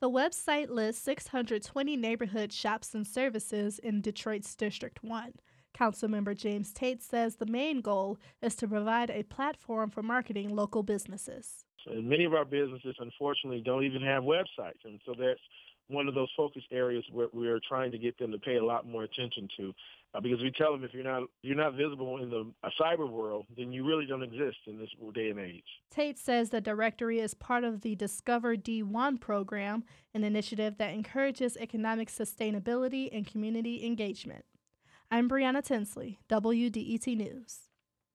The website lists 620 neighborhood shops and services in Detroit's District 1. Councilmember James Tate says the main goal is to provide a platform for marketing local businesses. And many of our businesses, unfortunately, don't even have websites, and so that's one of those focus areas where we're trying to get them to pay a lot more attention to, uh, because we tell them if you're not you're not visible in the cyber world, then you really don't exist in this day and age. Tate says the directory is part of the Discover D1 program, an initiative that encourages economic sustainability and community engagement. I'm Brianna Tinsley, WDET News.